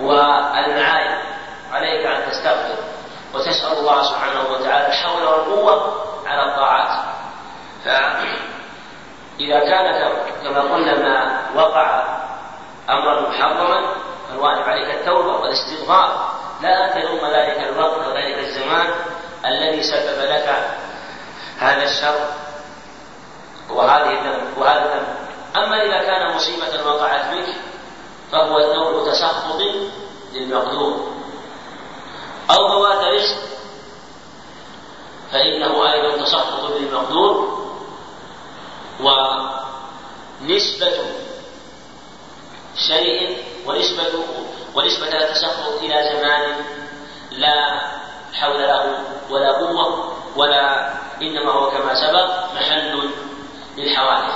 والمعايب عليك أن تستغفر وتسأل الله سبحانه وتعالى الحول والقوة على الطاعات. فإذا كان كما قلنا ما وقع أمرا محرما فالواجب عليك التوبة والاستغفار. لا تلوم ذلك الوقت وذلك الزمان الذي سبب لك هذا الشر وهذه الذنب وهذا الذنب. أما إذا كان مصيبة وقعت بك فهو نوع تسخط للمقدور. أو فوات رزق فإنه أيضا تسخط للمقدور. ونسبة شيء ونسبة ونسبة التسخط إلى زمان لا حول له ولا قوة ولا إنما هو كما سبق محل للحوادث.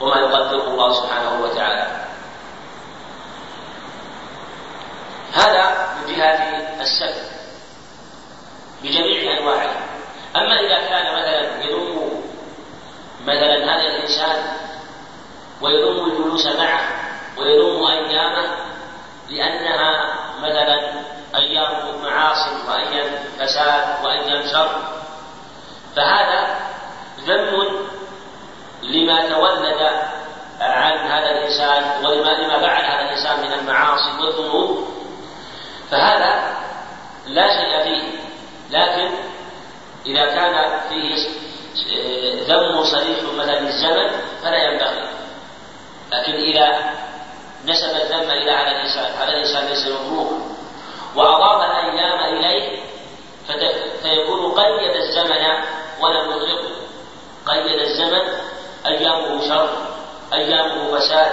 وما يقدره الله سبحانه وتعالى. هذا من جهة السبب بجميع أنواعه. أما إذا كان مثلا يذم مثلا هذا الإنسان ويذم الجلوس معه ويذم أيامه لأنها مثلا أيام معاصي وأيام فساد وأيام شر فهذا ذم لما تولد عن هذا الإنسان ولما لما فعل هذا الإنسان من المعاصي والذنوب. فهذا لا شيء فيه. لكن إذا كان فيه ذم صريح مثلا للزمن فلا ينبغي. لكن إذا نسب الذم إلى هذا الإنسان هذا الإنسان ليس مبروك وأضاف الأيام إليه فيكون قيد الزمن ولم يطلقه. قيد الزمن أيامه شر أيامه فساد.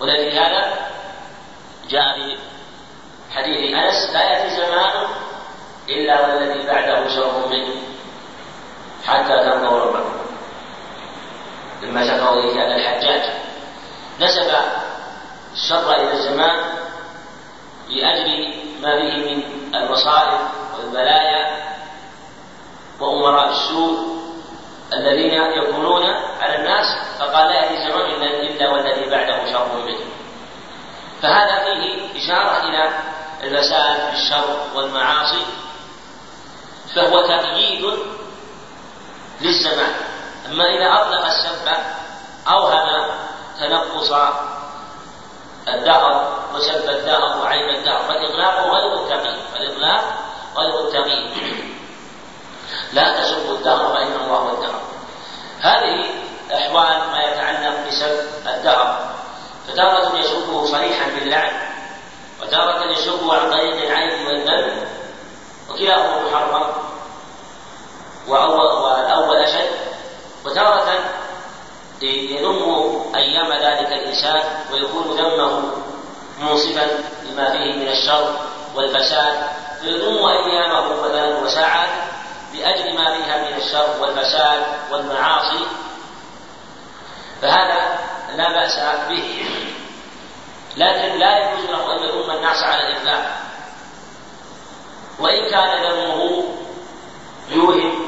ولكن هذا جاء حديث أنس لا يأتي زمان إلا والذي بعده شر منه حتى ترضوا ربكم لما شكوا إليه على الحجاج نسب الشر إلى الزمان لأجل ما به من المصائب والبلايا وأمراء السوء الذين يكونون على الناس فقال لا يأتي زمان إلا والذي بعده شر منه. فهذا فيه إشارة إلى الفساد بالشر والمعاصي فهو تقييد للزمان. أما إذا أطلق السب أوهم تنقص الدهر وسب الدهر وعيب الدهر فالإطلاق غير التقي فالإطلاق غير التقي لا تسبوا الدهر فإن الله هو الدهر. هذه أحوال ما يتعلق بسب الدهر. فتارة يسبه صريحا باللعن. وتارة يسبه عن طريق العين والذنب وكلاهما محرم. والأول أشد. وتارة يذم أيام ذلك الإنسان ويكون ذمه منصفا لما فيه من الشر والفساد. فيذم أيامه مثلا وساعات لأجل ما فيها من الشر والفساد والمعاصي. فهذا لا بأس به. لكن لا يجوز له أن يذم الناس على الإطلاق وإن كان ذمه يوهم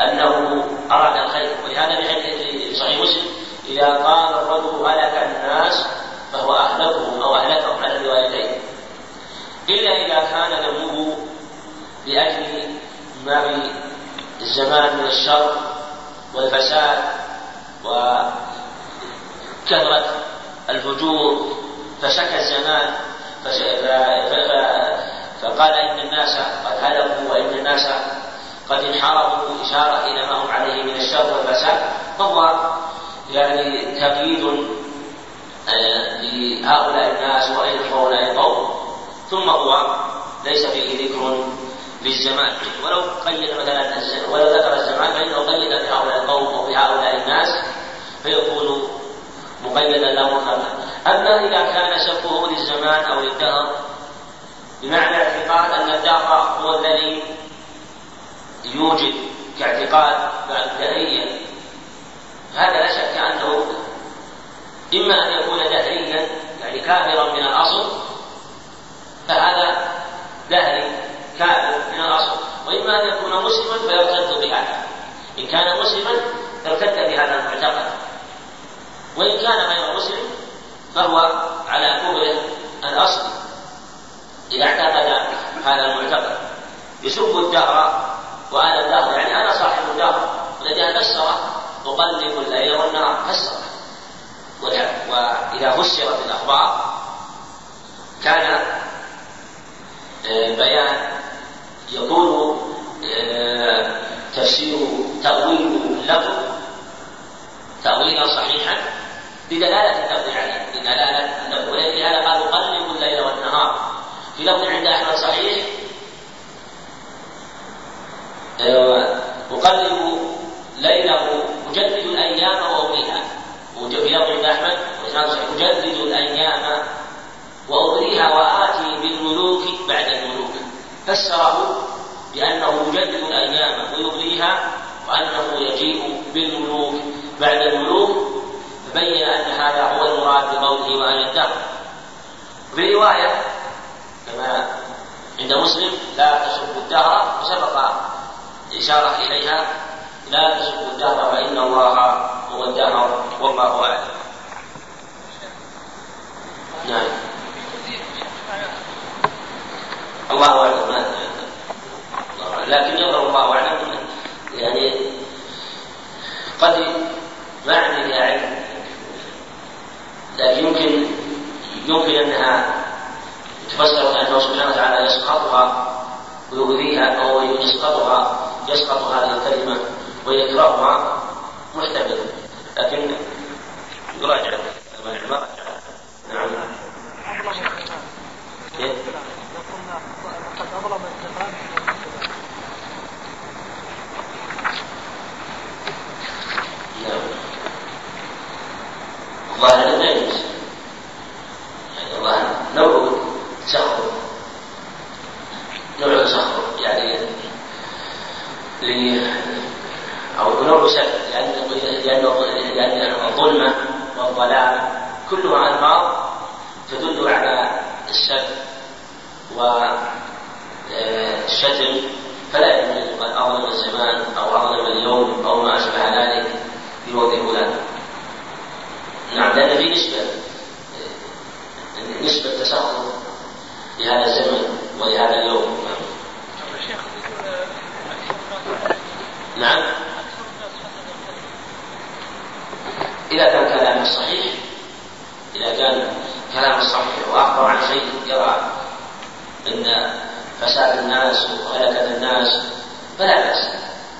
أنه أراد الخير. ولهذا في صحيح مسلم إذا قال الرجل هلك الناس فهو أهلكهم أو أهلكهم على الروايتين إلا إذا كان ذمه لأجل ما في الزمان من الشر والفساد وكثرة الفجور فشكى الزمان فقال إن الناس قد هلكوا وإن الناس قد انحرفوا إشارة إلى ما هم عليه من الشر والفساد. فهو يعني تقييد آه، لهؤلاء الناس وأين هؤلاء القوم. ثم هو ليس فيه ذكر للزمان ولو قيد مثلا ولو ذكر الزمان فإنه قيد بهؤلاء القوم أو بهؤلاء الناس فيكون مقيدا له أما إذا كان سبه للزمان أو للدهر بمعنى اعتقاد أن الدهر هو الذي يوجد كاعتقاد الدهرية هذا لا شك أنه إما أن يكون دهريا يعني كافرا من الأصل فهذا دهري كافر من الأصل وإما أن يكون مسلما فيرتد بهذا. إن كان مسلما ارتد بهذا المعتقد. وإن كان غير مسلم فهو على كفره الأصل. إذا اعتقد هذا المعتقد يسب الدهر وهذا الدهر يعني أنا صاحب الدهر الذي فسر أقلب الليل والنهار فسر وإذا فسرت الأخبار كان آه، بيان يكون آه، تفسير تأويل اللفظ تأويلا صحيحا بدلالة اللفظ عليه. بدلالة اللفظ ولهذا قال أقلب الليل والنهار. في لفظ عند أحمد صحيح أقلب ليله أجدد الأيام وأبريها في لفظ عند أحمد أجدد الأيام وأبريها وآتي بالملوك بعد الملوك. فسره بأنه يجدد الأيام ويبريها وأنه يجيء بالملوك بعد الملوك. فبين أن هذا هو المراد بقوله وأن الدهر في رواية كما عند مسلم لا تسبوا الدهر وسبق الإشارة إليها لا تسبوا الدهر فإن الله هو الدهر والله أعلم. نعم. الله أعلم. لكن يظهر الله أعلم يعني قد ما عندي علم. يمكن يمكن أنها تفسر أنه سبحانه وتعالى يسقطها ويؤذيها أو يسقطها يسقط هذه الكلمة ويكرهها محتمل. لكن يراجع. نعم. كيف؟ قد أظلم الزمان نعم الظاهر لا يجوز يعني الظاهر نوع تسخر نوع تسخر يعني ل أو نوع سب لأن لأن لأن الظلمة والضلال كلها ألفاظ تدل على السب والشتم فلا يجوز أن يقال أظلم الزمان أو أظلم اليوم أو ما أشبه ذلك في وقت فلان. نعم لأن في نسبة نسبة تسخر لهذا الزمن ولهذا اليوم. نعم. إذا كان كلام صحيح إذا كان كلام صحيح وأخبر عن شيء يرى أن فساد الناس وهلكة الناس فلا بأس.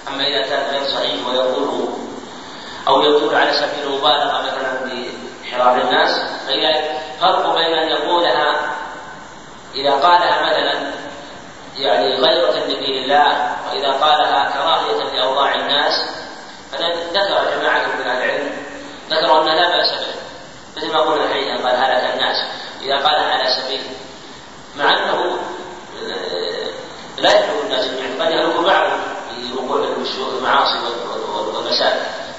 أما إذا كان غير صحيح ويقوله أو يقول على سبيل المبالغة مثلا بحرام الناس فإذا فرق بين أن يقولها إذا قالها مثلا يعني غيرة لدين الله وإذا قالها كراهية لأوضاع الناس فذكر جماعة من العلم ذكروا أن لا بأس به. مثل ما قلنا الحين قال هلك الناس. إذا قالها على سبيل مع أنه آه، لا يحكم الناس جميعا قد يهلك بعضهم وقوع المعاصي والفساد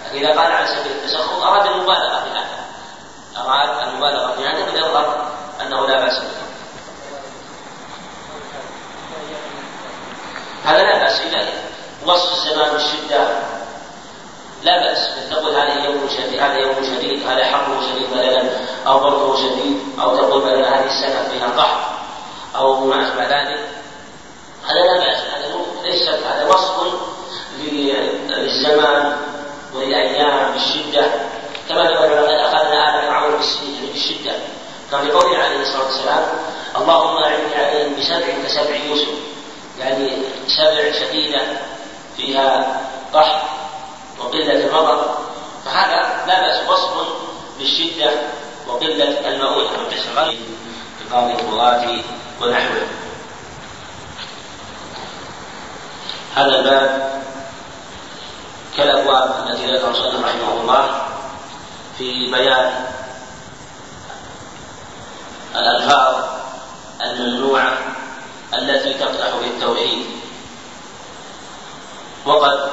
لكن إذا قال على سبيل التسخط أراد المبالغة في هذا. أراد المبالغة في هذا فيظهر أنه لا بأس به. هذا لا بأس إذا وصف الزمان بالشدة. لا بأس. تقول هذا يوم شديد هذا يوم شديد هذا حر شديد مثلا أو برد شديد أو تقول مثلا هذه السنة فيها قحط أو ما أشبه ذلك. هذا لا بأس. هذا ليس هذا وصف للزمان ولأيام الشدة كما لقد أخذنا آل فرعون بالشدة. كما في قوله عليه الصلاة والسلام اللهم أعني عليهم بسبع كسبع يوسف. يعني سبع شديدة فيها قحط وقلة المطر فهذا لا بأس وصف بالشدة وقلة المؤونة وتشغل إقامة الطغاة ونحوه. هذا الباب كالأبواب التي ذكر المصنف رحمه الله في بيان الألفاظ الممنوعة التي تقدح بالتوحيد. وقد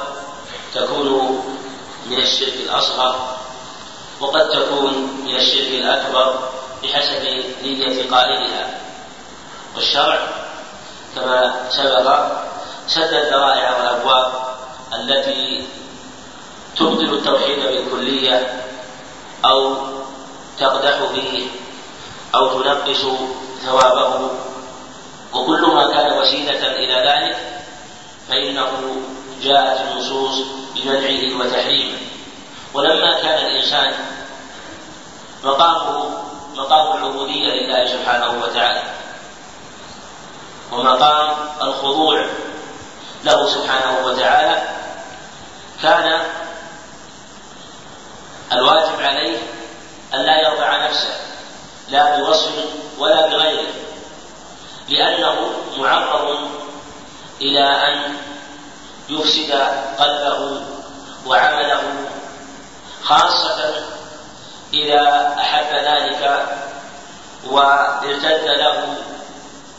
تكون من الشرك الأصغر وقد تكون من الشرك الأكبر بحسب نية قائلها. والشرع كما سبق سد الذرائع والأبواب التي تبطل التوحيد بالكلية أو تقدح به أو تنقص ثوابه وكل ما كان وسيلة إلى ذلك فإنه جاءت النصوص بمنعه وتحريمه. ولما كان الإنسان مقامه مقام العبودية لله سبحانه وتعالى ومقام الخضوع له سبحانه وتعالى كان الواجب عليه أن لا يرضع نفسه لا بوصف ولا بغيره. لأنه معرض إلى أن يفسد قلبه وعمله خاصة إذا أحب ذلك وارتد له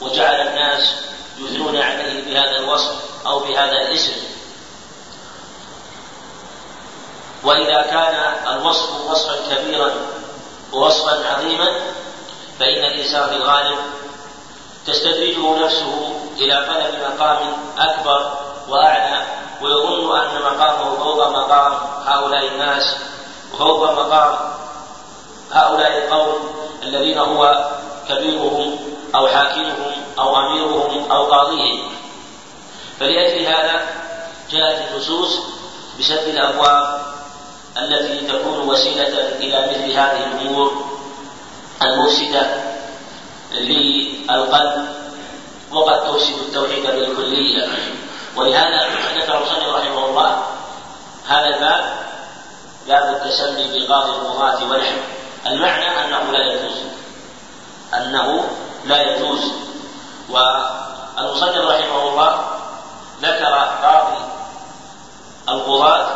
وجعل الناس يثنون عليه بهذا الوصف أو بهذا الاسم. وإذا كان الوصف وصفا كبيرا ووصفا عظيما فإن الإنسان في الغالب تستدرجه نفسه إلى طلب مقام أكبر وأعلى ويظن أن مقامه فوق مقام هؤلاء الناس وفوق مقام هؤلاء القوم الذين هو كبيرهم أو حاكمهم أو أميرهم أو قاضيهم. فلأجل هذا جاءت النصوص بسد الأبواب التي تكون وسيلة إلى مثل هذه الأمور المفسدة للقلب وقد تفسد التوحيد بالكلية. ولهذا ذكر المصنف رحمه الله هذا الباب باب التسمي بقاضي القضاة ونحن. المعنى أنه لا يجوز. أنه لا يجوز. والمصنف رحمه الله ذكر قاضي القضاة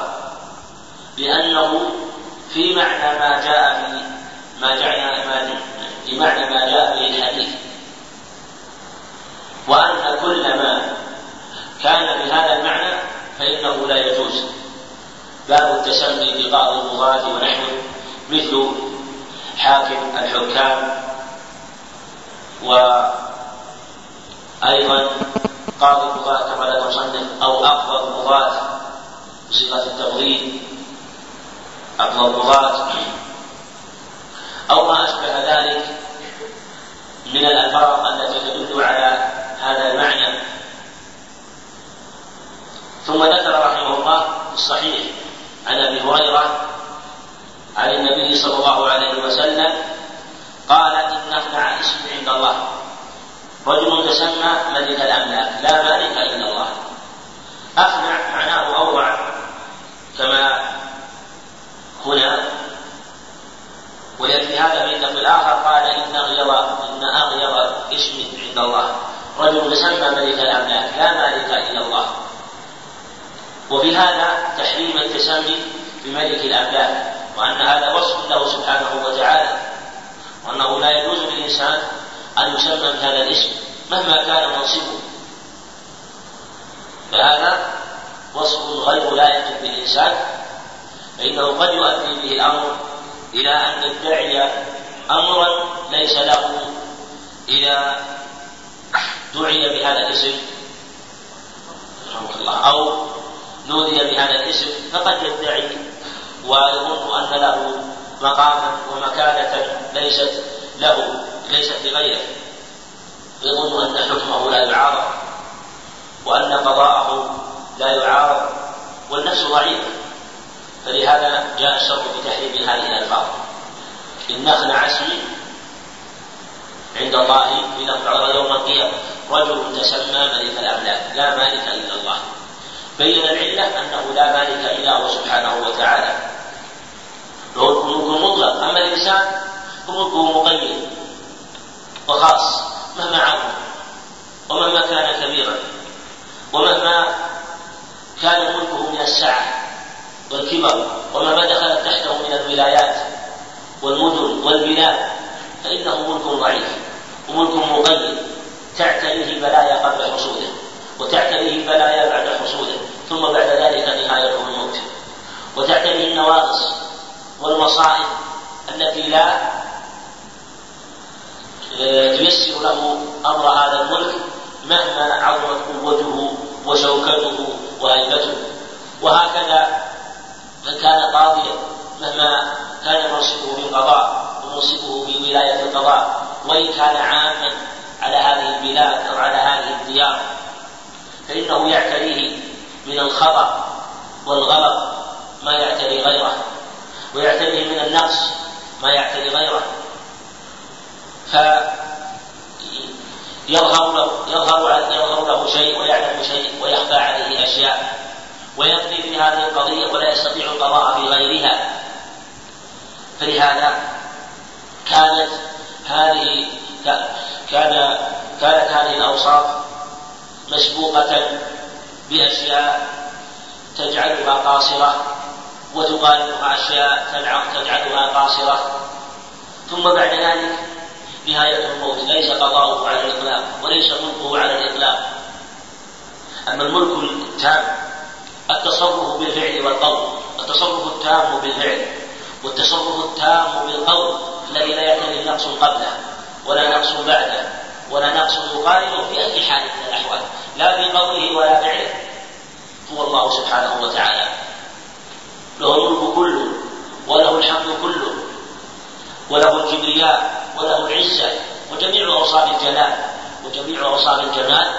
لأنه في معنى ما جاء في ما جاء في معنى ما جاء به الحديث. وأن كل ما كان بهذا المعنى فإنه لا يجوز. باب التسمي بقاضي القضاة ونحوه مثل حاكم الحكام وأيضا قاضي القضاة كما لا تصنف أو أقضى القضاة بصيغة التفضيل أقضى القضاة أو ما أشبه ذلك من الألفاظ التي تدل على هذا المعنى. ثم ذكر رحمه الله الصحيح عن أبي هريرة عن النبي صلى الله عليه وسلم قال إن اخنع اسم عند الله. رجل تسمى ملك الأملاك لا مالك إلا الله اخنع معناه اوضع كما هنا ولأجل هذا في اللفظ الآخر قال إن أغيض إن أغيض اسم عند الله. رجل تسمى ملك الأملاك لا مالك إلا الله. وفي هذا تحريم التسمي بملك الأملاك وأن هذا وصف له سبحانه وتعالى. وأنه لا يجوز للإنسان أن يسمى بهذا الاسم مهما كان منصبه. فهذا وصف غير لائق بالإنسان فإنه قد يؤدي به الأمر إلى أن يدعي أمرا ليس له إذا دعي بهذا الاسم الله أو نودي بهذا الاسم فقد يدعي ويظن أن له مقاما ومكانة ليست له ليست لغيره. يظن أن حكمه لا يعارض وأن قضاءه لا يعارض والنفس ضعيفة. فلهذا جاء الشرط بتحريم هذه الألفاظ. إن نخلع اسمي عند الله إنه يعرض يوم القيامة. رجل تسمى ملك الأملاك لا مالك إلا الله. بين العلة أنه لا مالك إلا هو سبحانه وتعالى. له الملك المطلق أما الإنسان فملكه مقيد وخاص مهما عظم ومهما كان كبيرا ومهما كان ملكه من السعة والكبر ومهما دخلت تحته من الولايات والمدن والبلاد فإنه ملك ضعيف. وملك مقيد تعتريه بلايا قبل حصوله وتعتريه بلايا بعد حصوله ثم بعد ذلك نهايته الموت وتعتريه النواقص والمصائب التي لا آه، تيسر له أمر هذا الملك مهما عظمت قوته وشوكته وهيبته. وهكذا من كان قاضيا مهما كان منصبه في القضاء ومنصبه في ولاية القضاء وإن كان عاما على هذه البلاد أو على هذه الديار. فإنه يعتريه من الخطأ والغلط ما يعتري غيره ويعتريه من النقص ما يعتري غيره. ف يظهر له يظهر يظهر له شيء ويعلم شيء ويخفى عليه أشياء ويقضي في هذه القضية ولا يستطيع القضاء في غيرها فلهذا كانت هذه كان كانت هذه الاوصاف مسبوقة بأشياء تجعلها قاصرة وتقارنها أشياء تجعلها قاصرة. ثم بعد ذلك نهاية الموت ليس قضاؤه على الإطلاق وليس ملكه على الإطلاق. أما الملك التام التصرف بالفعل والقول التصرف التام بالفعل. والتصرف التام بالقول الذي لا يعتري نقص قبله ولا نقص بعده ولا نقص يقارنه في أي حال من الأحوال لا في قوله ولا فعله. هو الله سبحانه وتعالى. له الملك كله وله الحمد كله وله الكبرياء وله العزة وجميع أوصاف الجلال وجميع أوصاف الجمال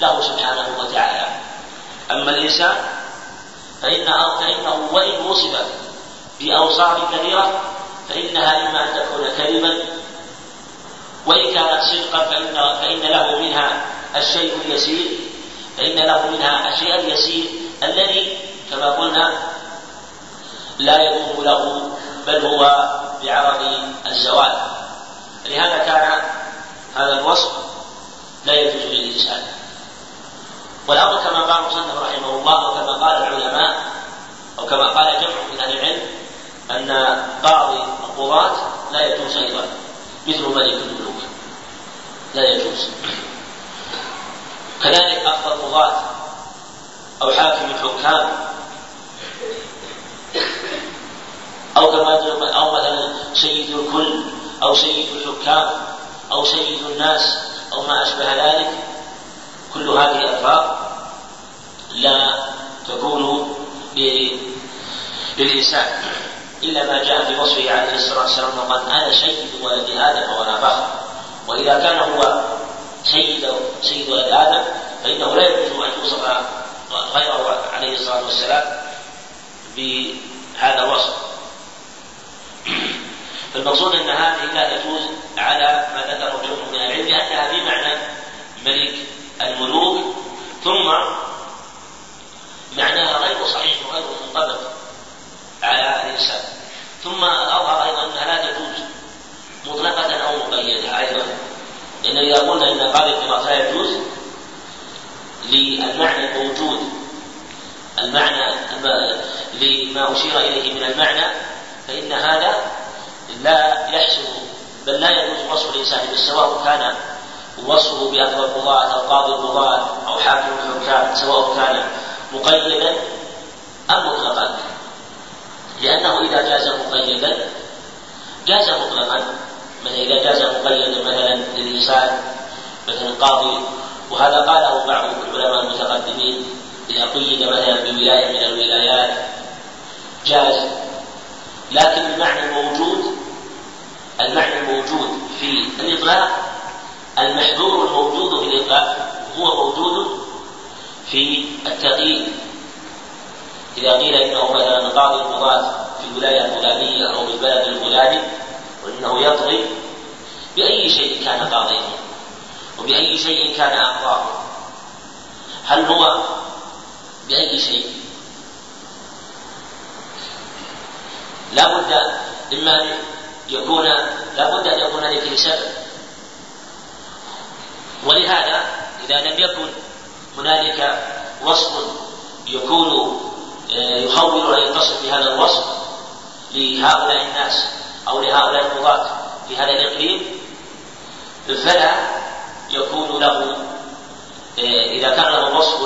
له سبحانه وتعالى. أما الإنسان فإن فإنه وإن وصف بأوصاف كثيرة فإنها إما أن تكون كذبا وإن كانت صدقا فإن فإن له منها الشيء اليسير فإن له منها الشيء اليسير الذي كما قلنا لا يكون له بل هو بعرض الزوال. لهذا كان هذا الوصف لا يجوز للإنسان. والأمر كما قال مصنف رحمه الله وكما قال العلماء أو كما قال جمع من أهل العلم أن قاضي القضاة لا يجوز أيضا مثل ملك الملوك لا يجوز. كذلك أخذ القضاة أو حاكم الحكام. أو كما أو مثلا سيد الكل أو سيد الحكام أو سيد الناس أو ما أشبه ذلك. كل هذه الألفاظ لا تكون للإنسان إلا ما جاء في وصفه عليه الصلاة والسلام وقال أنا سيد ولد آدم وأنا فخر وإذا كان هو سيد سيد ولد آدم فإنه لا يجوز أن يوصف غيره عليه الصلاة والسلام بهذا الوصف. فالمقصود إن هذه لا تجوز على ما ذكره جمهور من العلم لأنها في معنى ملك الملوك ثم معناها غير صحيح وغير منطبق على الإنسان. ثم اظهر أيضا انها لا تجوز مطلقة أو مقيدة أيضا لأن إذا قلنا إن قاضي القراءة لا يجوز للمعنى الموجود المعنى لما أشير إليه من المعنى فإن هذا لا يحسن بل لا يجوز وصف الإنسان سواء كان وصفه بأفضل القضاة أو قاضي القضاة أو حاكم الحكام سواء كان مقيدا أم مطلقا. لأنه إذا جاز مقيدا جاز مطلقا. مثلا إذا جاز مقيدا مثلا للإنسان مثلا قاضي. وهذا قاله بعض العلماء المتقدمين إذا قيد مثلا بولاية من الولايات. جاز. لكن المعنى الموجود المعنى الموجود في الإطلاق المحذور الموجود في الإطلاق هو موجود في التقييد. إذا قيل إنه مثلا قاضي القضاة في الولاية الفلانية أو في البلد الفلاني وإنه يطغي بأي شيء كان قاضيا وبأي شيء كان أقضاه هل هو بأي شيء؟ لا بد إما أن يكون لا بد أن يكون لكل سبب ولهذا إذا لم يكن هنالك وصف يكون يحول أن يتصف بهذا الوصف لهؤلاء الناس أو لهؤلاء القضاة في هذا الإقليم فلا يكون له آه، إذا كان له وصف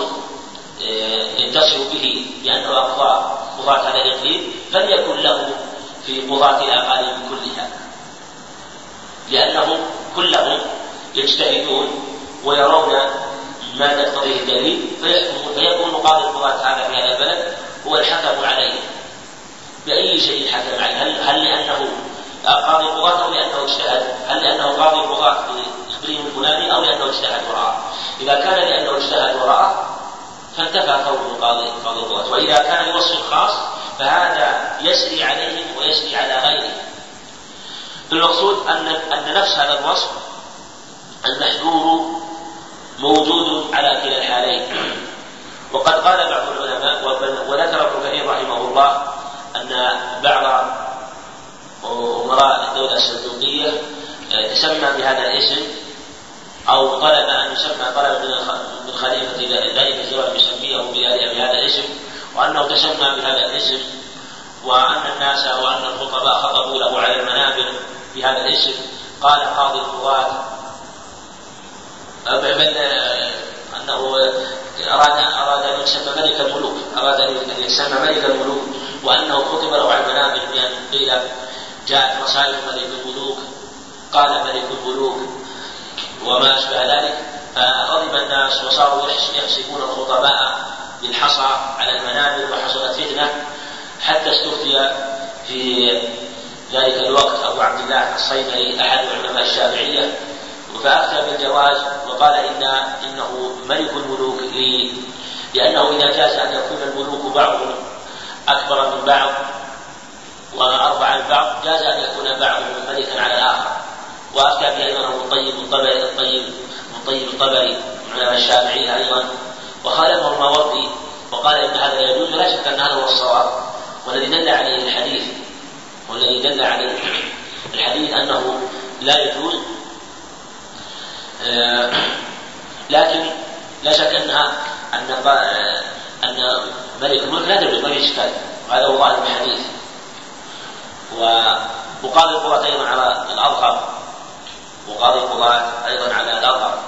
آه، يتصف به بأنه أقضى قضاة هذا الإقليم فليكن له في قضاة الأقاليم كلها لأنهم كلهم يجتهدون ويرون ما تقتضيه الدليل فيحكمون فيكون قاضي القضاة هذا في هذا البلد هو الحكم عليه. بأي شيء حكم عليه؟ هل, هل لأنه قاضي القضاة أو لأنه اجتهد؟ هل لأنه قاضي في الإقليم الفلاني أو لأنه اجتهد وراءه؟ إذا كان لأنه اجتهد وراءه فانتفى كونه قاضي قاضي القضاة وإذا كان لوصف خاص فهذا يسري عليهم ويسري على غيرهم المقصود أن أن نفس هذا الوصف المحذور موجود على كلا الحالين. وقد قال بعض العلماء وذكر ابن كثير رحمه الله أن بعض أمراء الدولة السلجوقية آه، تسمى بهذا الاسم أو طلب أن يسمى طلب من خليفة ذلك الزواج يسميه بهذا الاسم وأنه تسمى بهذا الاسم وأن الناس وأن الخطباء خطبوا له على المنابر بهذا الاسم. قال قاضي القضاة أنه أراد أراد أن يسمى ملك الملوك أراد أن يسمى ملك الملوك وأنه خطب له على المنابر بأن قيل جاءت رسائل ملك الملوك قال ملك الملوك وما أشبه ذلك فغضب الناس وصاروا يحسبون الخطباء بالحصى على المنابر وحصلت فتنة حتى استفتي في ذلك الوقت أبو عبد الله الصيدلي أحد علماء الشافعية فأفتى بالجواز وقال إن إنه ملك الملوك لأنه إذا جاز أن يكون الملوك بعضهم أكبر من بعض وأربع من بعض جاز أن يكون بعضهم ملكا على الآخر. وأفتى به أيضا أبو الطيب الطبري الطيب الطيب الطبري علماء الشافعية أيضا. وخالفه الماوردي وقال إن هذا لا يجوز ولا شك أن هذا هو الصواب. والذي دل عليه الحديث والذي دل عليه الحديث أنه لا يجوز لكن لا شك انها أن أن ملك الملك لا تجوز ما في إشكال. وهذا هو ظاهر الحديث. وقاضي القضاة أيضا على الأظهر. وقاضي القضاة أيضا على الأظهر.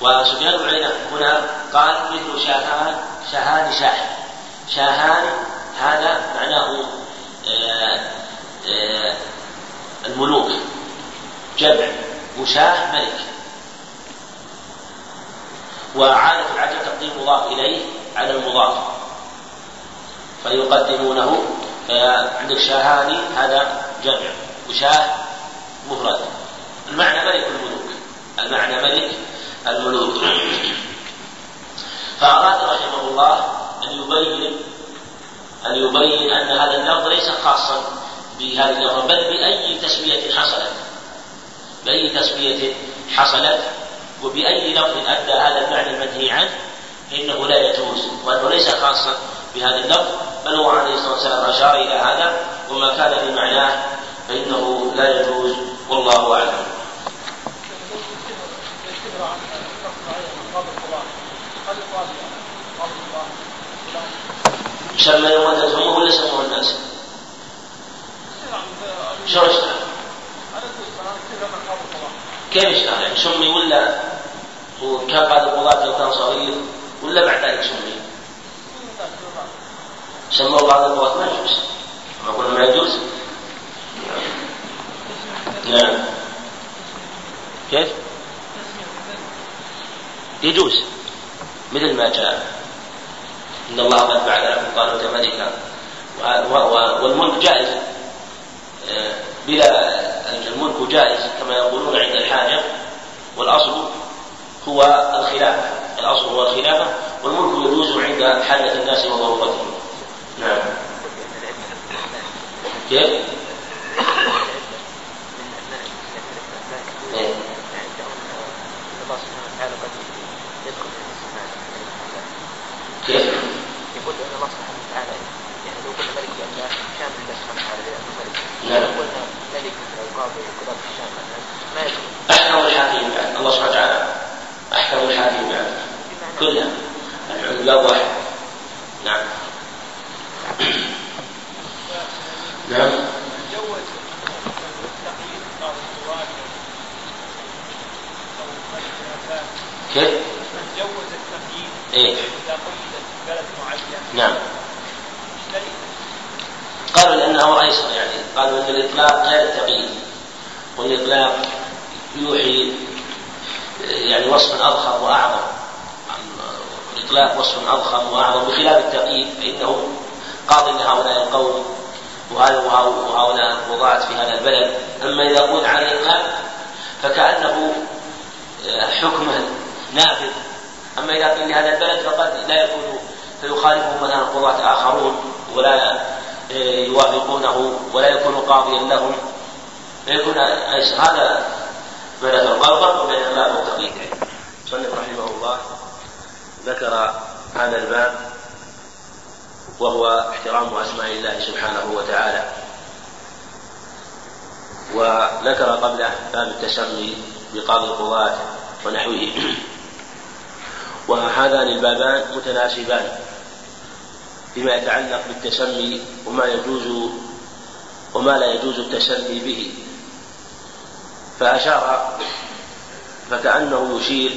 وسفيان بن عيينة هنا قال مثل شاهان شاهان شاه شاهان هذا معناه آه، آه، الملوك. جمع. وشاه ملك. وعادة العجب تقديم مضاف إليه على المضاف. فيقدمونه فعندك شاهان هذا جمع وشاه مفرد. المعنى ملك الملوك. المعنى ملك الملوك. فأراد رحمه الله أن يبين أن يبين أن هذا اللفظ ليس خاصا بهذه اللفظ بل بأي تسمية حصلت. بأي تسمية حصلت وبأي لفظ أدى هذا المعنى المنهي عنه فإنه لا يجوز وأنه ليس خاصا بهذا اللفظ بل هو عليه الصلاة والسلام أشار إلى هذا وما كان في معناه فإنه لا يجوز والله أعلم سمى يوم تزعمه ولا سموه الناس؟ شو اشتغل؟ كيف اشتغل؟ يعني سمي ولا وكان بعد القضاة لو كان صغير ولا بعد ذلك سمي؟ سموه بعض القضاة ما يجوز ما قلنا ما يجوز؟ نعم كيف؟ يجوز مثل ما جاء إن الله قد بعث لكم طالوت ملكا والملك جائز بلا الملك جائز كما يقولون عند الحاجة والأصل هو الخلافة الأصل هو الخلافة والملك يجوز عند حاجة الناس وضرورتهم نعم كيف؟ إيه. كيف؟ واحد نعم. نعم. كيف؟ جوز التقييد إيه؟ إذا قيدت بلد معين نعم. قالوا لأن الأمر أيسر يعني. قالوا أن الإطلاق غير التقييد. والإطلاق يوحي يعني وصف أضخم وأعظم. الإطلاق وصف أضخم وأعظم بخلاف التقييد فإنه قاض لهؤلاء القوم وهؤلاء القضاة في هذا البلد. أما إذا قلت عن الإطلاق فكأنه حكمه نافذ. أما إذا قيل لهذا البلد فقد لا يكون فيخالفه مثلا قضاة آخرون ولا يوافقونه ولا يكون قاضيا لهم. فيكون هذا قال فرق بين الباب والتقييد. رحمه الله ذكر هذا الباب وهو احترام أسماء الله سبحانه وتعالى. وذكر قبله باب التسمي بقاضي القضاة ونحوه. وهذان البابان متناسبان فيما يتعلق بالتسمي وما يجوز وما لا يجوز التسمي به. فأشار فكأنه يشير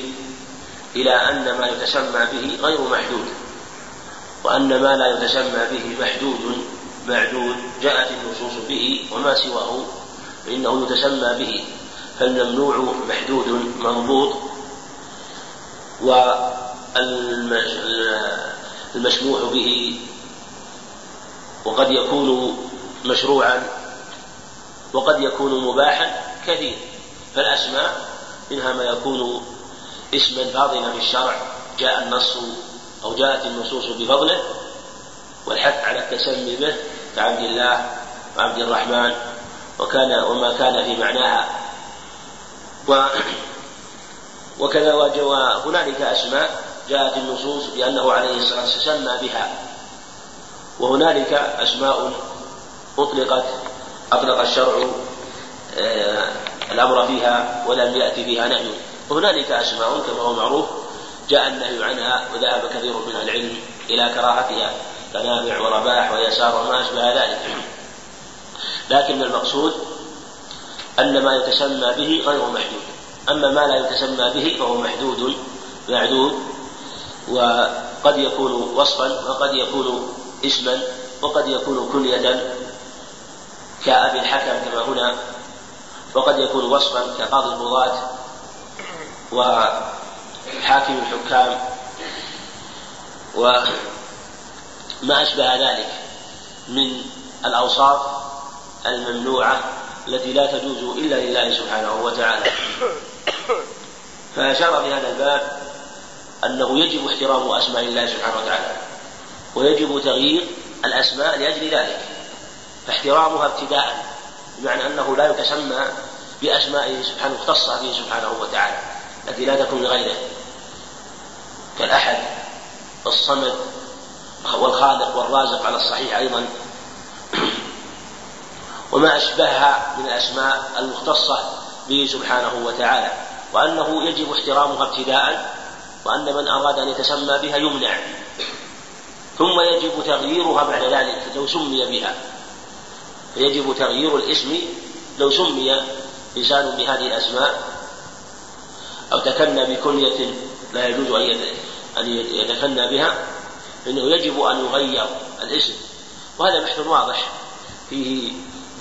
إلى أن ما يتسمى به غير محدود وأن ما لا يتسمى به محدود معدود جاءت النصوص به وما سواه فإنه يتسمى به فالممنوع محدود منضوط والمسموح به وقد يكون مشروعا وقد يكون مباحا كثير فالأسماء منها ما يكون اسما فاضلا في الشرع جاء النص أو جاءت النصوص بفضله والحث على التسمي به كعبد الله وعبد الرحمن وكان وما كان في معناها. و وكذا وهنالك أسماء جاءت النصوص بأنه عليه الصلاة والسلام سمى بها. وهنالك أسماء أطلقت أطلق الشرع آه، الأمر فيها ولم يأتي بها نهي. وهنالك أسماء كما هو معروف جاء النهي عنها وذهب كثير من العلم إلى كراهتها كنافع ورباح ويسار وما أشبه ذلك. لكن المقصود أن ما يتسمى به غير محدود. أما ما لا يتسمى به فهو محدود معدود وقد يكون وصفا وقد يكون اسما وقد يكون كنية كأبي الحكم كما هنا وقد يكون وصفا كقاضي القضاة وحاكم الحكام وما أشبه ذلك من الأوصاف الممنوعة التي لا تجوز إلا لله سبحانه وتعالى. فأشار في هذا الباب أنه يجب احترام أسماء الله سبحانه وتعالى ويجب تغيير الأسماء لأجل ذلك فاحترامها ابتداء بمعنى أنه لا يتسمى بأسمائه سبحانه مختصة به سبحانه وتعالى. التي لا تكون لغيره. كالأحد والصمد والخالق والرازق على الصحيح أيضا. وما أشبهها من الأسماء المختصة به سبحانه وتعالى وأنه يجب احترامها ابتداء وأن من أراد أن يتسمى بها يمنع. ثم يجب تغييرها بعد ذلك لو سمي بها. فيجب تغيير الاسم لو سمي إنسان بهذه الأسماء. أو تكنى بكنية لا يجوز أن يتكنى بها فإنه يجب أن يغير الاسم. وهذا بحث واضح. فيه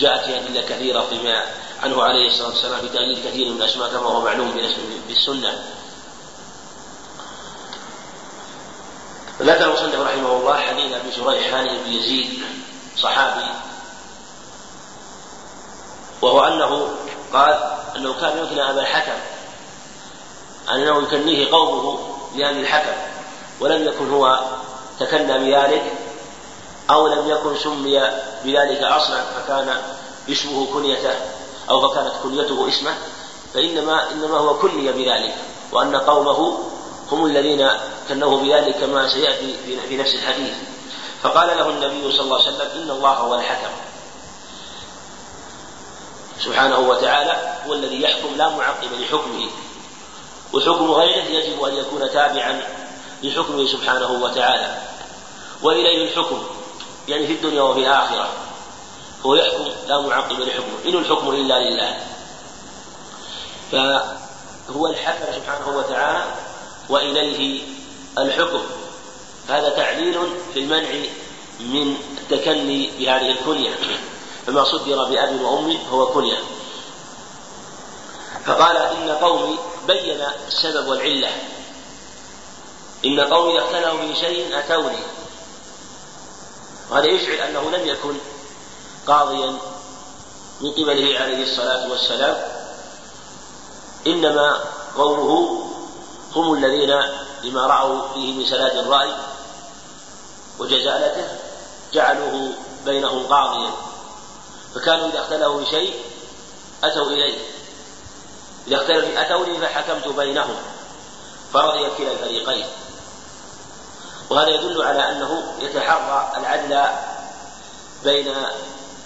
جاءت أدلة كثيرة فيما عنه عليه الصلاة والسلام في تغيير كثير من الأسماء كما هو معلوم بالسنة. ذكر المصنف رحمه الله حديث أبي شريح هاني بن يزيد صحابي. وهو أنه قال انه كان يكنى أبا الحكم أنه يكنيه قومه لابي الحكم ولم يكن هو تكنى بذلك أو لم يكن سمي بذلك أصلا فكان اسمه كنيته أو فكانت كنيته اسمه فإنما إنما هو كني بذلك وأن قومه هم الذين كنوه بذلك كما سيأتي في نفس الحديث. فقال له النبي صلى الله عليه وسلم إن الله هو الحكم. سبحانه وتعالى هو الذي يحكم لا معقب لحكمه. وحكم غيره يجب أن يكون تابعا لحكمه سبحانه وتعالى. وإليه الحكم يعني في الدنيا وفي الآخرة. هو يحكم لا معقب لحكمه. إن الحكم إلا لله. فهو الحكم سبحانه وتعالى وإليه الحكم. هذا تعليل في المنع من التكني بهذه الكنية. فما صدر بأب وأم هو كنية. فقال إن قومي بين السبب والعلة. إن قومي إذا اختلفوا في شيء أتوني. وهذا يشعر أنه لم يكن قاضيا من قبله عليه الصلاة والسلام إنما قومه هم الذين لما رأوا فيه من سداد الرأي وجزالته جعلوه بينهم قاضيا. فكانوا إذا اختلفوا في شيء أتوا إليه. اختلفوا أتوني فحكمت بينهم فرضي كلا الفريقين. وهذا يدل على أنه يتحرى العدل بين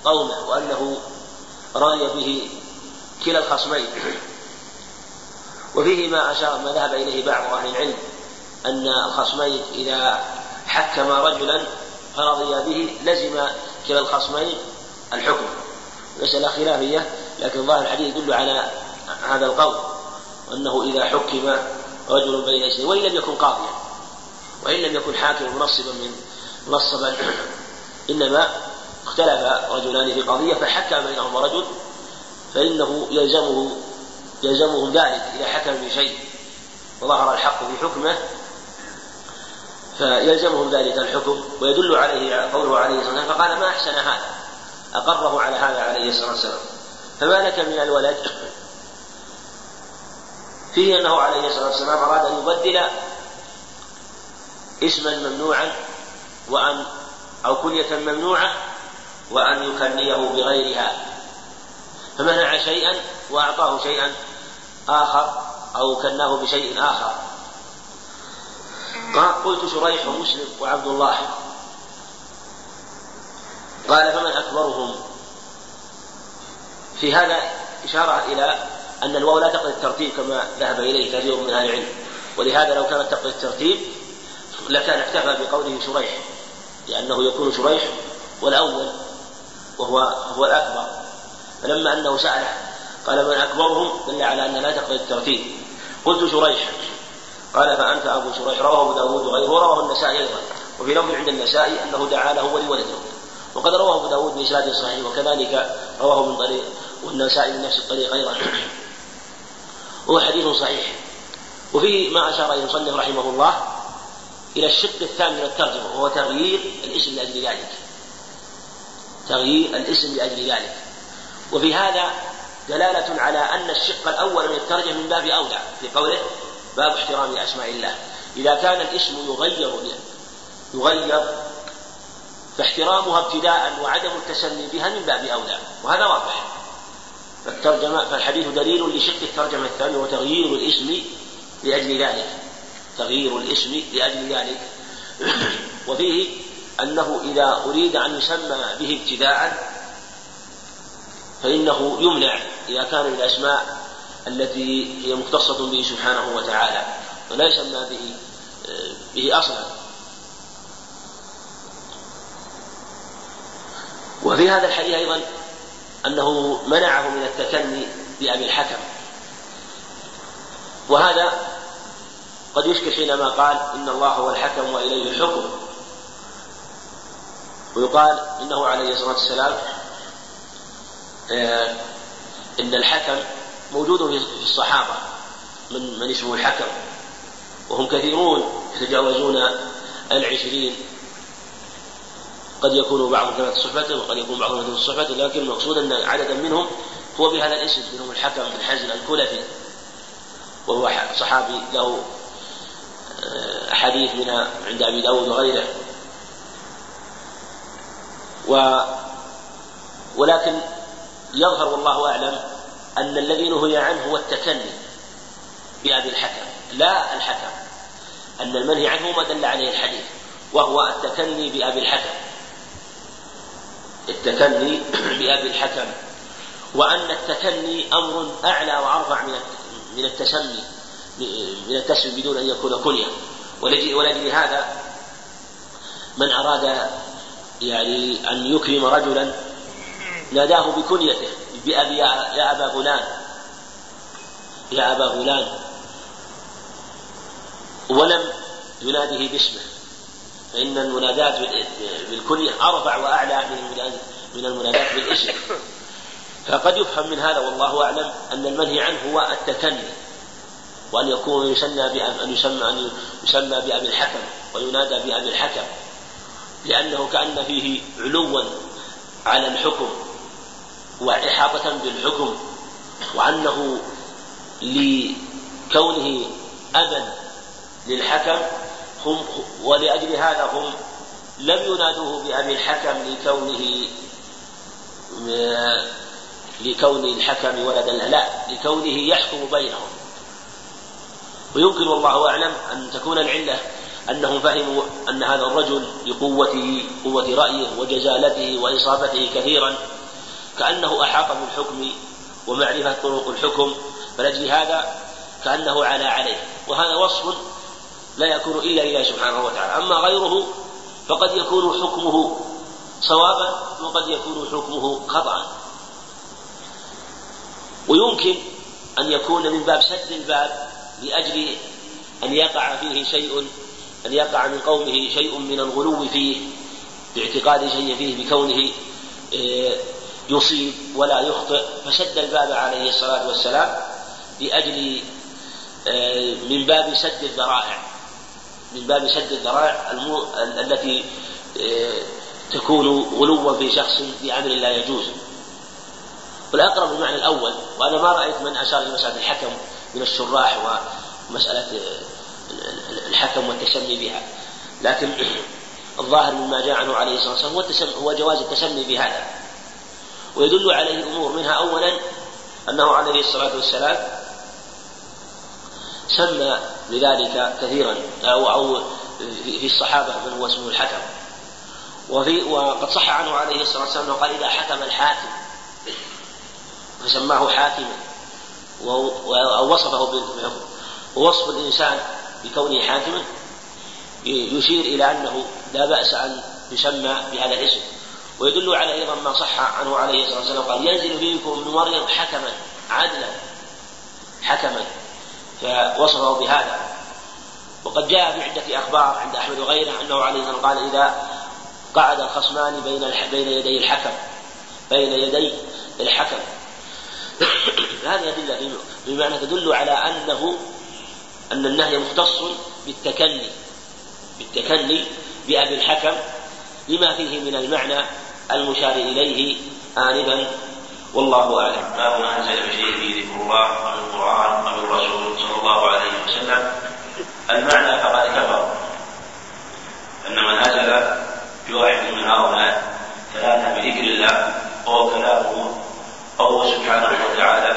قومه وأنه رضي به كلا الخصمين. وفيه ما أشار ما ذهب إليه بعض أهل العلم أن الخصمين إذا حكم رجلا فرضي به لزم كلا الخصمين الحكم. مسألة خلافية لكن ظاهر الحديث يدل على هذا القول وأنه إذا حكم رجل بين يديه وإن لم يكن قاضيا وإن لم يكن حاكما منصبا من منصبا إنما اختلف رجلان في قضية فحكم بينهما رجل فإنه يلزمه يلزمهم ذلك إذا حكم بشيء وظهر الحق في حكمه فيلزمهم ذلك الحكم ويدل عليه قوله عليه الصلاة والسلام فقال ما أحسن هذا؟ أقره على هذا عليه الصلاة والسلام. فما لك من الولد؟ فيه أنه عليه الصلاة والسلام أراد أن يبدل اسما ممنوعا وأن أو كنية ممنوعة وأن يكنيه بغيرها. فمنع شيئا وأعطاه شيئا آخر أو كناه بشيء آخر. قلت شريح ومسلم وعبد الله. قال فمن أكبرهم. في هذا إشارة إلى أن الواو لا تقضي الترتيب كما ذهب إليه كثير من أهل العلم. ولهذا لو كانت تقضي الترتيب لكان اكتفى بقوله شريح لأنه يكون شريح والأول وهو هو الأكبر. فلما أنه سأله قال من أكبرهم؟ دل على أن لا تقضي الترتيب. قلت شريح. قال فأنت أبو شريح. رواه أبو داود وغيره. رواه النسائي أيضا. وفي لفظ عند النسائي أنه دعا له ولولده. وقد رواه أبو داود بإسناد صحيح. وكذلك رواه من طريق والنسائي من نفس الطريق أيضا. وهو حديث صحيح. وفيه ما أشار إليه المصنف رحمه الله إلى الشق الثاني من الترجمة وهو تغيير الاسم لأجل ذلك. تغيير الاسم لأجل ذلك. وفي هذا دلالة على أن الشق الأول من الترجمة من باب أولى في قوله باب احترام أسماء الله. إذا كان الاسم يغير يغير فاحترامها ابتداء وعدم التسمي بها من باب أولى وهذا واضح. فالترجمة فالحديث دليل لشق الترجمة الثانية وتغيير الاسم لأجل ذلك. تغيير الاسم لأجل ذلك. وفيه أنه إذا أريد أن يسمى به ابتداء فإنه يمنع إذا كان من الأسماء التي هي مختصة به سبحانه وتعالى ولا يسمى به به أصلا. وفي هذا الحديث أيضا أنه منعه من التكني بأبي الحكم. وهذا قد يشكل حينما قال إن الله هو الحكم وإليه الحكم. ويقال إنه عليه الصلاة والسلام آه، إن الحكم موجود في الصحابة من من اسمه الحكم. وهم كثيرون يتجاوزون العشرين قد يكون بعضهم ثلاث صحبة وقد يكون بعضهم ثلاث صحبة لكن المقصود أن عددا منهم هو بهذا الاسم منهم الحكم بن حزن الكلفي وهو صحابي له آه، أحاديث منها عند أبي داود وغيره. و ولكن يظهر والله أعلم أن الذي نهي عنه هو التكني بأبي الحكم لا الحكم. أن المنهي عنه ما دل عليه الحديث وهو التكني بأبي الحكم. التكني بأبي الحكم وأن التكني أمر أعلى وأرفع من من التسمي من التسمي بدون أن يكون كنية. ولأجل هذا من أراد يعني أن يكرم رجلا ناداه بكنيته بأبي يا أبا فلان يا أبا فلان ولم يناده باسمه. فإن المنادات بالكنية أرفع وأعلى من من المنادات بالاسم فقد يفهم من هذا والله أعلم أن المنهي عنه هو التكني وأن يكون يسمى أن يسمى أن يسمى بأبي الحكم وينادى بأبي الحكم لأنه كأن فيه علوا على الحكم وإحاطة بالحكم وأنه لكونه أبا للحكم هم ولأجل هذا هم لم ينادوه بأبي الحكم لكونه لكون الحكم ولدا لا لكونه يحكم بينهم. ويمكن والله أعلم أن تكون العلة أنهم فهموا أن هذا الرجل بقوته قوة رأيه وجزالته وإصابته كثيرا كأنه أحاط بالحكم ومعرفة طرق الحكم فلأجل هذا كأنه على عليه. وهذا وصف لا يكون إلا لله سبحانه وتعالى. أما غيره فقد يكون حكمه صوابا وقد يكون حكمه خطأ. ويمكن أن يكون من باب سد الباب لأجل أن يقع فيه شيء أن يقع من قومه شيء من الغلو فيه باعتقاد شيء فيه بكونه آه، يصيب ولا يخطئ. فسد الباب عليه الصلاة والسلام لأجل آه، من باب سد الذرائع. من باب سد الذرائع التي آه، تكون غلوا في شخص بأمر لا يجوز. والأقرب المعنى الأول وأنا ما رأيت من أشار إلى مسألة الحكم من الشراح ومسألة الحكم والتسمي بها. لكن الظاهر مما جاء عنه عليه الصلاة والسلام هو, التسمي هو جواز التسمي بهذا. ويدل عليه أمور منها أولا أنه عليه الصلاة والسلام سمى بذلك كثيرا أو أو في الصحابة من هو اسمه الحكم. وفي وقد صح عنه عليه الصلاة والسلام أنه قال إذا حكم الحاكم فسماه حاكما أو وصفه ووصف الإنسان بكونه حاكما يشير إلى أنه لا بأس أن يسمى بهذا الاسم. ويدل على أيضا ما صح عنه عليه الصلاة والسلام قال ينزل فيكم ابن مريم حكما عدلا حكما. فوصفه بهذا. وقد جاء في عدة أخبار عند أحمد وغيره أنه عليه الصلاة قال إذا قعد الخصمان بين بين يدي الحكم بين يدي الحكم. هذه أدلة بمعنى تدل على أنه أن النهي مختص بالتكني بالتكني بأبي الحكم لما فيه من المعنى المشار إليه آنفا. والله أعلم. باب ما نزل بشيء ذكر الله أو القرآن أو الرسول. الله عليه وسلم المعنى فقد كفر. أن من نزل بواحد من هؤلاء ثلاثة بذكر الله وهو كلامه أو سبحانه وتعالى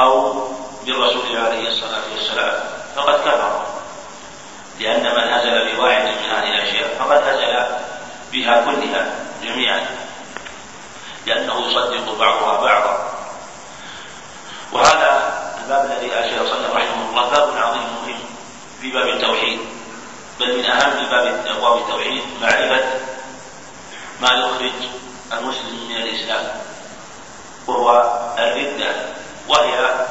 أو بالرسول عليه الصلاة والسلام فقد كفر. لأن من هزل بواحد من هذه الأشياء فقد هزل بها كلها جميعا. لأنه يصدق بعضها بعضا. وهذا الباب الذي أشار صلى رحمه الله باب عظيم مهم في باب التوحيد. بل من أهم باب أبواب التوحيد معرفة ما يخرج المسلم من الإسلام وهو الردة وهي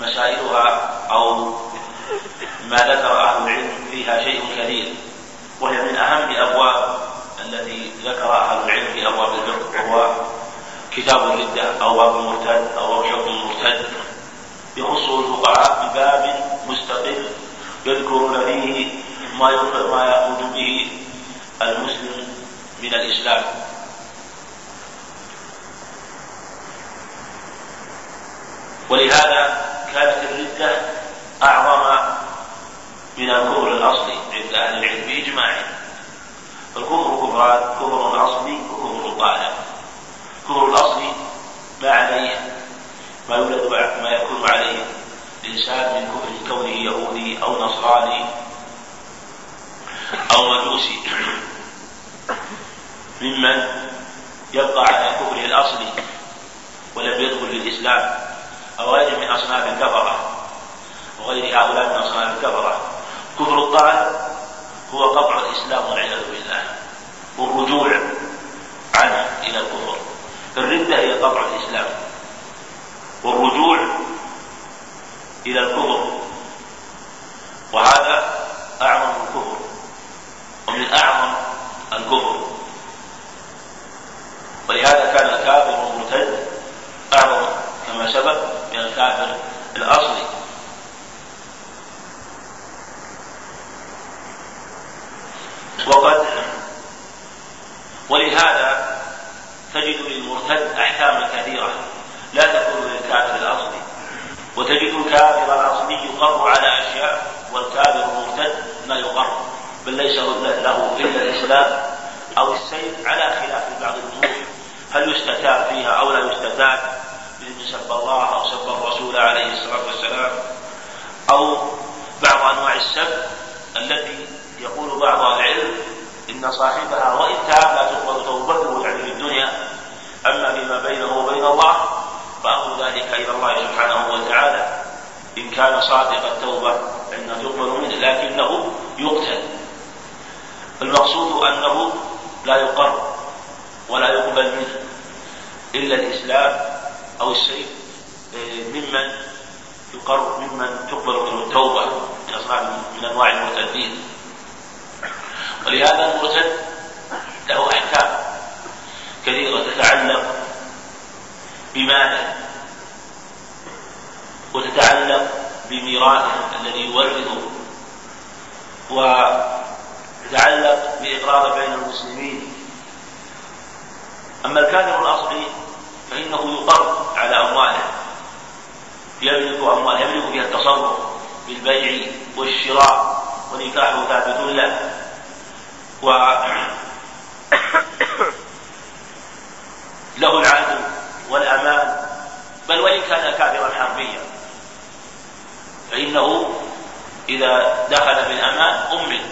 مسائلها أو ما ذكر أهل العلم فيها شيء كثير وهي من أهم الأبواب التي ذكر أهل العلم في أبواب الفقه وهو كتاب الردة أو باب المرتد أو حكم المرتد يخصه الفقهاء بباب مستقل يذكرون فيه ما ما يخرج به المسلم من الإسلام. ولهذا كانت الردة أعظم من الكفر الأصلي عند أهل العلم بإجماع فالكفر كفران كفر اصلي وكفر طالع الكفر الأصلي ما عليه ما يولد ما يكون عليه الإنسان من كفر كونه يهودي أو نصراني أو مجوسي. ممن يبقى على كفره الأصلي ولم يدخل في الاسلام أو غيره من أصناف الكفرة وغير هؤلاء من أصناف الكفرة. كفر الطال هو قطع الإسلام والعياذ بالله والرجوع عنه إلى الكفر. الردة هي قطع الإسلام. والرجوع إلى الكفر. وهذا أعظم الكفر ومن أعظم الكفر. ولهذا كان الكافر المرتد أعظم كما سبق من الكافر الأصلي. وقد ولهذا تجد للمرتد أحكاما كثيرة لا تكون للكافر الأصلي. وتجد الكافر الأصلي يقر على أشياء والكافر المرتد ما يقر. بل ليس له إلا الإسلام أو السيف على خلاف بعض الأمور. هل يستتاب فيها أو لا يستتاب من سب الله أو سب الرسول عليه الصلاة والسلام. أو بعض أنواع السب التي يقول بعض أهل العلم إن صاحبها وإن تاب لا تقبل توبته يعني في الدنيا. أما فيما بينه وبين الله فامر ذلك إلى الله سبحانه وتعالى. إن كان صادق التوبة فانها تقبل منه لكنه يقتل. المقصود أنه لا يقر ولا يقبل منه إلا الإسلام أو السيف. ممن يقر ممن تقبل منه التوبه من أنواع المرتدين ولهذا المرتد له أحكام كثيرة تتعلق بماله وتتعلق بميراثه الذي يورثه. وتتعلق بإقرار بين المسلمين. أما الكافر الأصلي فإنه يقر على أمواله. يملك أموال يملك فيها التصرف بالبيع والشراء ونكاحه ثابت له. و له العدل والأمان بل وإن كان كافرا حربيا. فإنه إذا دخل بالأمان أمن.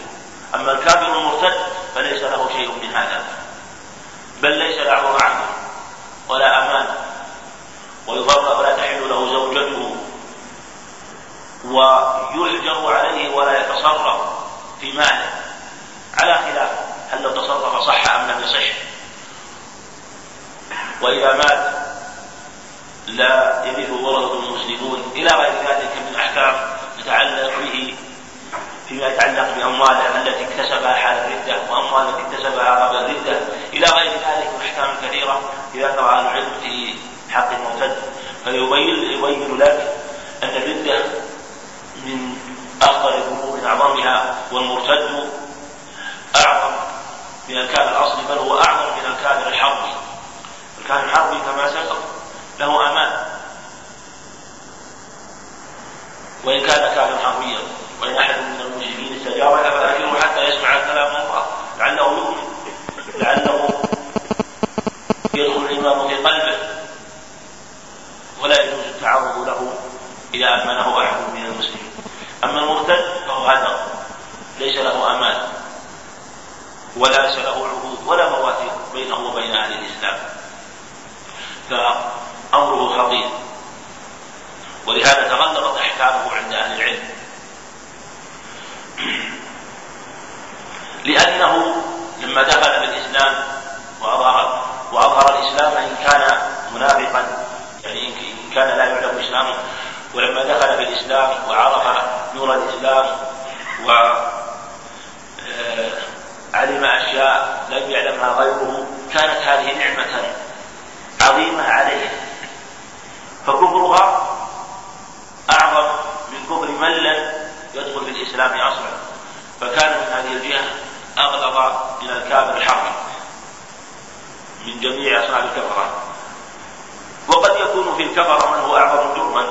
أما الكافر المرتد فليس له شيء من هذا بل ليس له عهد ولا أمان. ويضر ولا تحل له زوجته ويحجر عليه ولا يتصرف في ماله. على خلاف هل لو تصرف صح أم لم يصح؟ وإذا مات لا يرث ورثة المسلمون إلى غير ذلك من أحكام تتعلق به فيما يتعلق بأمواله التي اكتسبها حال الردة وأمواله التي اكتسبها قبل الردة. إلى غير ذلك من أحكام كثيرة إذا ذكرها العلم في حق المرتد فيبين يبين لك أن الردة من أخطر الذنوب من أعظمها والمرتد أعظم من الكافر الأصلي بل هو أعظم من الكافر الحربي. الكافر الحربي كما سبق له أمان. وإن كان كافرا حربيا وإن أحد من المسلمين استجاب فأجره حتى يسمع الكلام الله لعله يؤمن. لعله يدخل الإمام في قلبه. ولا يجوز التعرض له إذا أمنه أحد من المسلمين. أما المرتد فهو هدر. ليس له أمان. ولا ليس له عهود ولا مواثيق بينه وبين أهل الإسلام. فأمره خطير. ولهذا تغلظت أحكامه عند أهل العلم. لأنه لما دخل في الإسلام وأظهر وأظهر الإسلام إن كان منافقا يعني إن كان لا يعلم إسلامه. ولما دخل في الإسلام وعرف نور الإسلام و آه، علم أشياء لم يعلمها غيره كانت هذه نعمة عظيمة عليه. فكفرها أعظم من كفر من لم يدخل في الإسلام أصلا. فكان من هذه الجهة أغلظ من الكافر الحق من جميع أصحاب الكفرة. وقد يكون في الكفرة من هو أعظم جرما.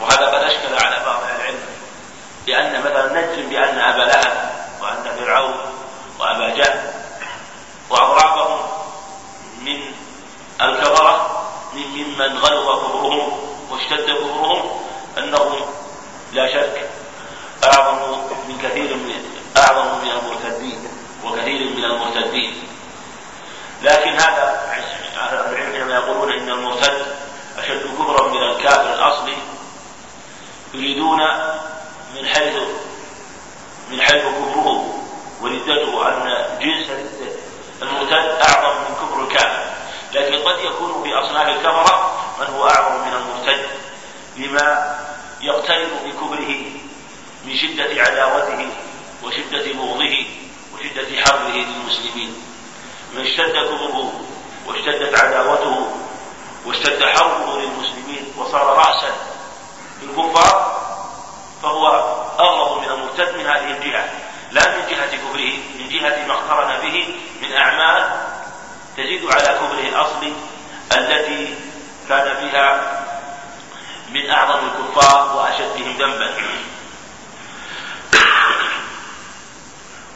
وهذا قد أشكل على بعض أهل العلم لأن مثلا نجزم بأن أبا لهب وأن فرعون وأبا جهل وأضرابهم من الكفرة ممن غلظ كفرهم واشتد كفرهم أنهم لا شك أعظم من كثير من أعظم من المرتدين وكثير من المرتدين. لكن هذا أهل العلم حينما يقولون إن المرتد أشد كفرا من الكافر الأصلي. يريدون من حيث من حيث كفره وردته أن جنس المرتد أعظم من قد يكون في أصناف الكفرة من هو أعظم من المرتد لما يقترب بكفره من شدة عداوته وشدة بغضه وشدة حربه للمسلمين. من اشتد كفره واشتدت عداوته واشتد حربه للمسلمين وصار رأسا للكفار فهو أغلظ من المرتد من هذه الجهة. لا من جهة كفره من جهة ما اقترن به من أعمال تزيد على كفره الأصلي التي كان فيها من أعظم الكفار وأشدهم ذنبا.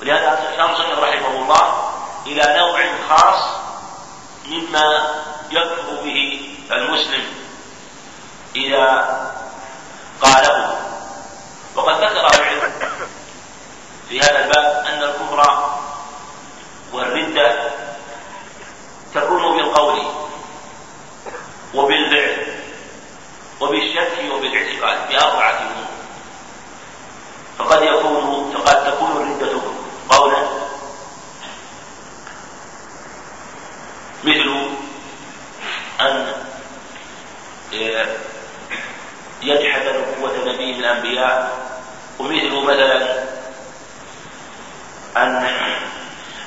ولهذا أشار مسلم رحمه الله إلى نوع خاص مما يكفر به المسلم إذا قاله. وقد ذكر العلم في هذا الباب أن الكفر والردة تكون بالقول وبالفعل وبالشك وبالاعتقاد بأربعة أمور فقد يكون فقد تكون الردة قولا مثل أن يجحد نبوة نبي من الأنبياء ومثل مثلا أن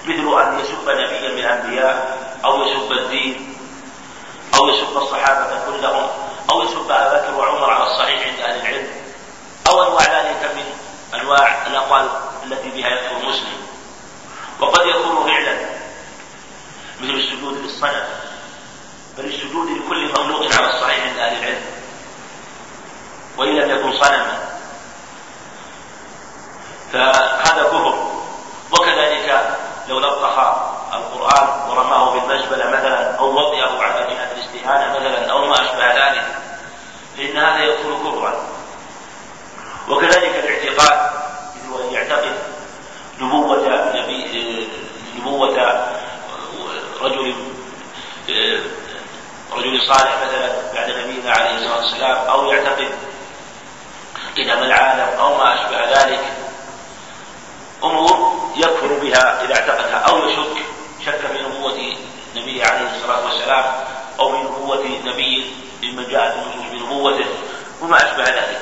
مثل أن يسب نبيا من الأنبياء أو يسب الدين أو يسب الصحابة كلهم أو يسب أبا بكر وعمر على الصحيح عند أهل العلم أو أنواع ذلك من أنواع الأقوال التي بها يكفر المسلم. وقد يكون فعلا مثل السجود للصنم بل السجود لكل مخلوق على الصحيح عند أهل العلم. وإن لم يكن صنما فهذا كفر. وكذلك لو لطخ القرآن ورماه بالمزبلة مثلا أو وطئه على جهة الاستهانة مثلا أو ما أشبه ذلك. فإن هذا يكون كفرا وكذلك الاعتقاد مثل أن يعتقد نبوة نبي نبوة رجل رجل صالح مثلا بعد نبينا عليه الصلاة والسلام أو يعتقد قدم العالم أو ما أشبه ذلك أمور يكفر بها إذا اعتقدها أو يشك شك في نبوة النبي عليه الصلاة والسلام أو في نبوة نبي ممن جاءت النصوص بنبوته وما أشبه ذلك.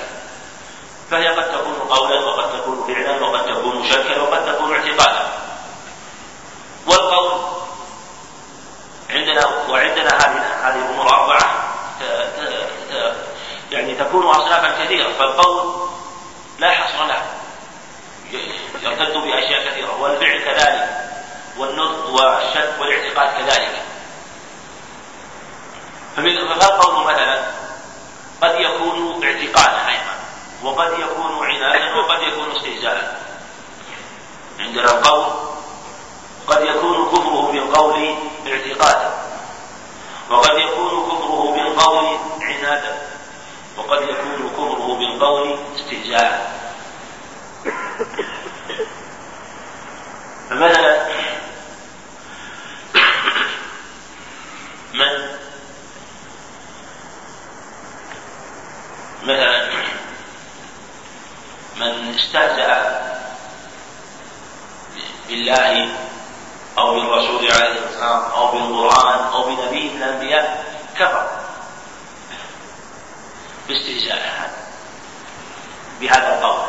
فهي قد تكون قولا وقد تكون فعلا وقد تكون شكا وقد تكون اعتقادا. والقول عندنا وعندنا هذه هذه الأمور أربعة يعني تكون اصنافا كثيرة. فالقول لا حصر له. يرتد بأشياء كثيرة. والفعل كذلك. والنطق والشك والاعتقاد كذلك. فالقول مثلا قد يكون اعتقادا أيضا. وقد يكون عنادا وقد يكون استهزاء. عندنا القول قد يكون كفره بالقول اعتقادا. وقد يكون كفره بالقول عنادا. وقد يكون كفره بالقول استهزاء. فمثلا من مثلا من استهزأ بالله أو بالرسول عليه والسلام أو بالقرآن أو بنبي من الأنبياء كفر باستهزاء هذا بهذا القول.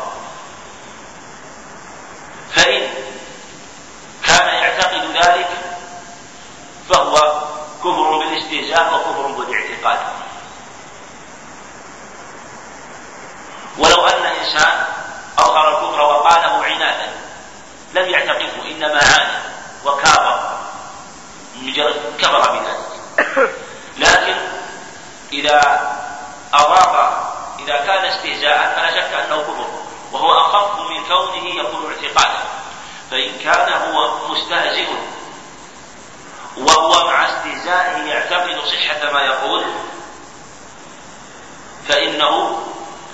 فإن كان يعتقد ذلك فهو كفر بالاستهزاء وكفر بالاعتقاد. ولو أن إنسان أظهر الكفر وقاله عنادا لم يعتقده إنما عانى وكابر مجرد كبر بذلك. لكن إذا أضاف إذا كان استهزاء فلا شك أنه كفر وهو أخف من كونه يكون اعتقادا. فإن كان هو مستهزئ وهو مع استهزائه يعتقد صحة ما يقول فإنه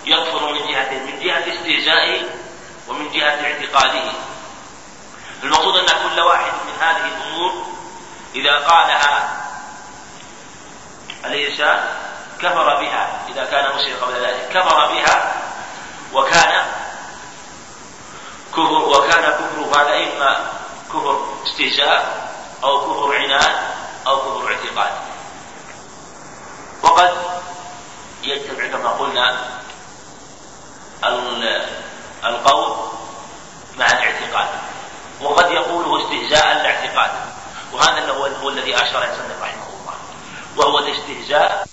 يكفر من جهة من جهة استهزائه ومن جهة اعتقاده. المقصود أن كل واحد من هذه الأمور إذا قالها الإنسان كفر بها إذا كان مسلما قبل ذلك كفر بها وكان كفر وكان كفر هذا إما كفر استهزاء أو كفر عناد أو كفر اعتقاد. يجتمع كما قلنا القول مع الاعتقاد. وقد يقوله استهزاء الاعتقاد. وهذا هو الذي أشار إلى رحمه الله. وهو الاستهزاء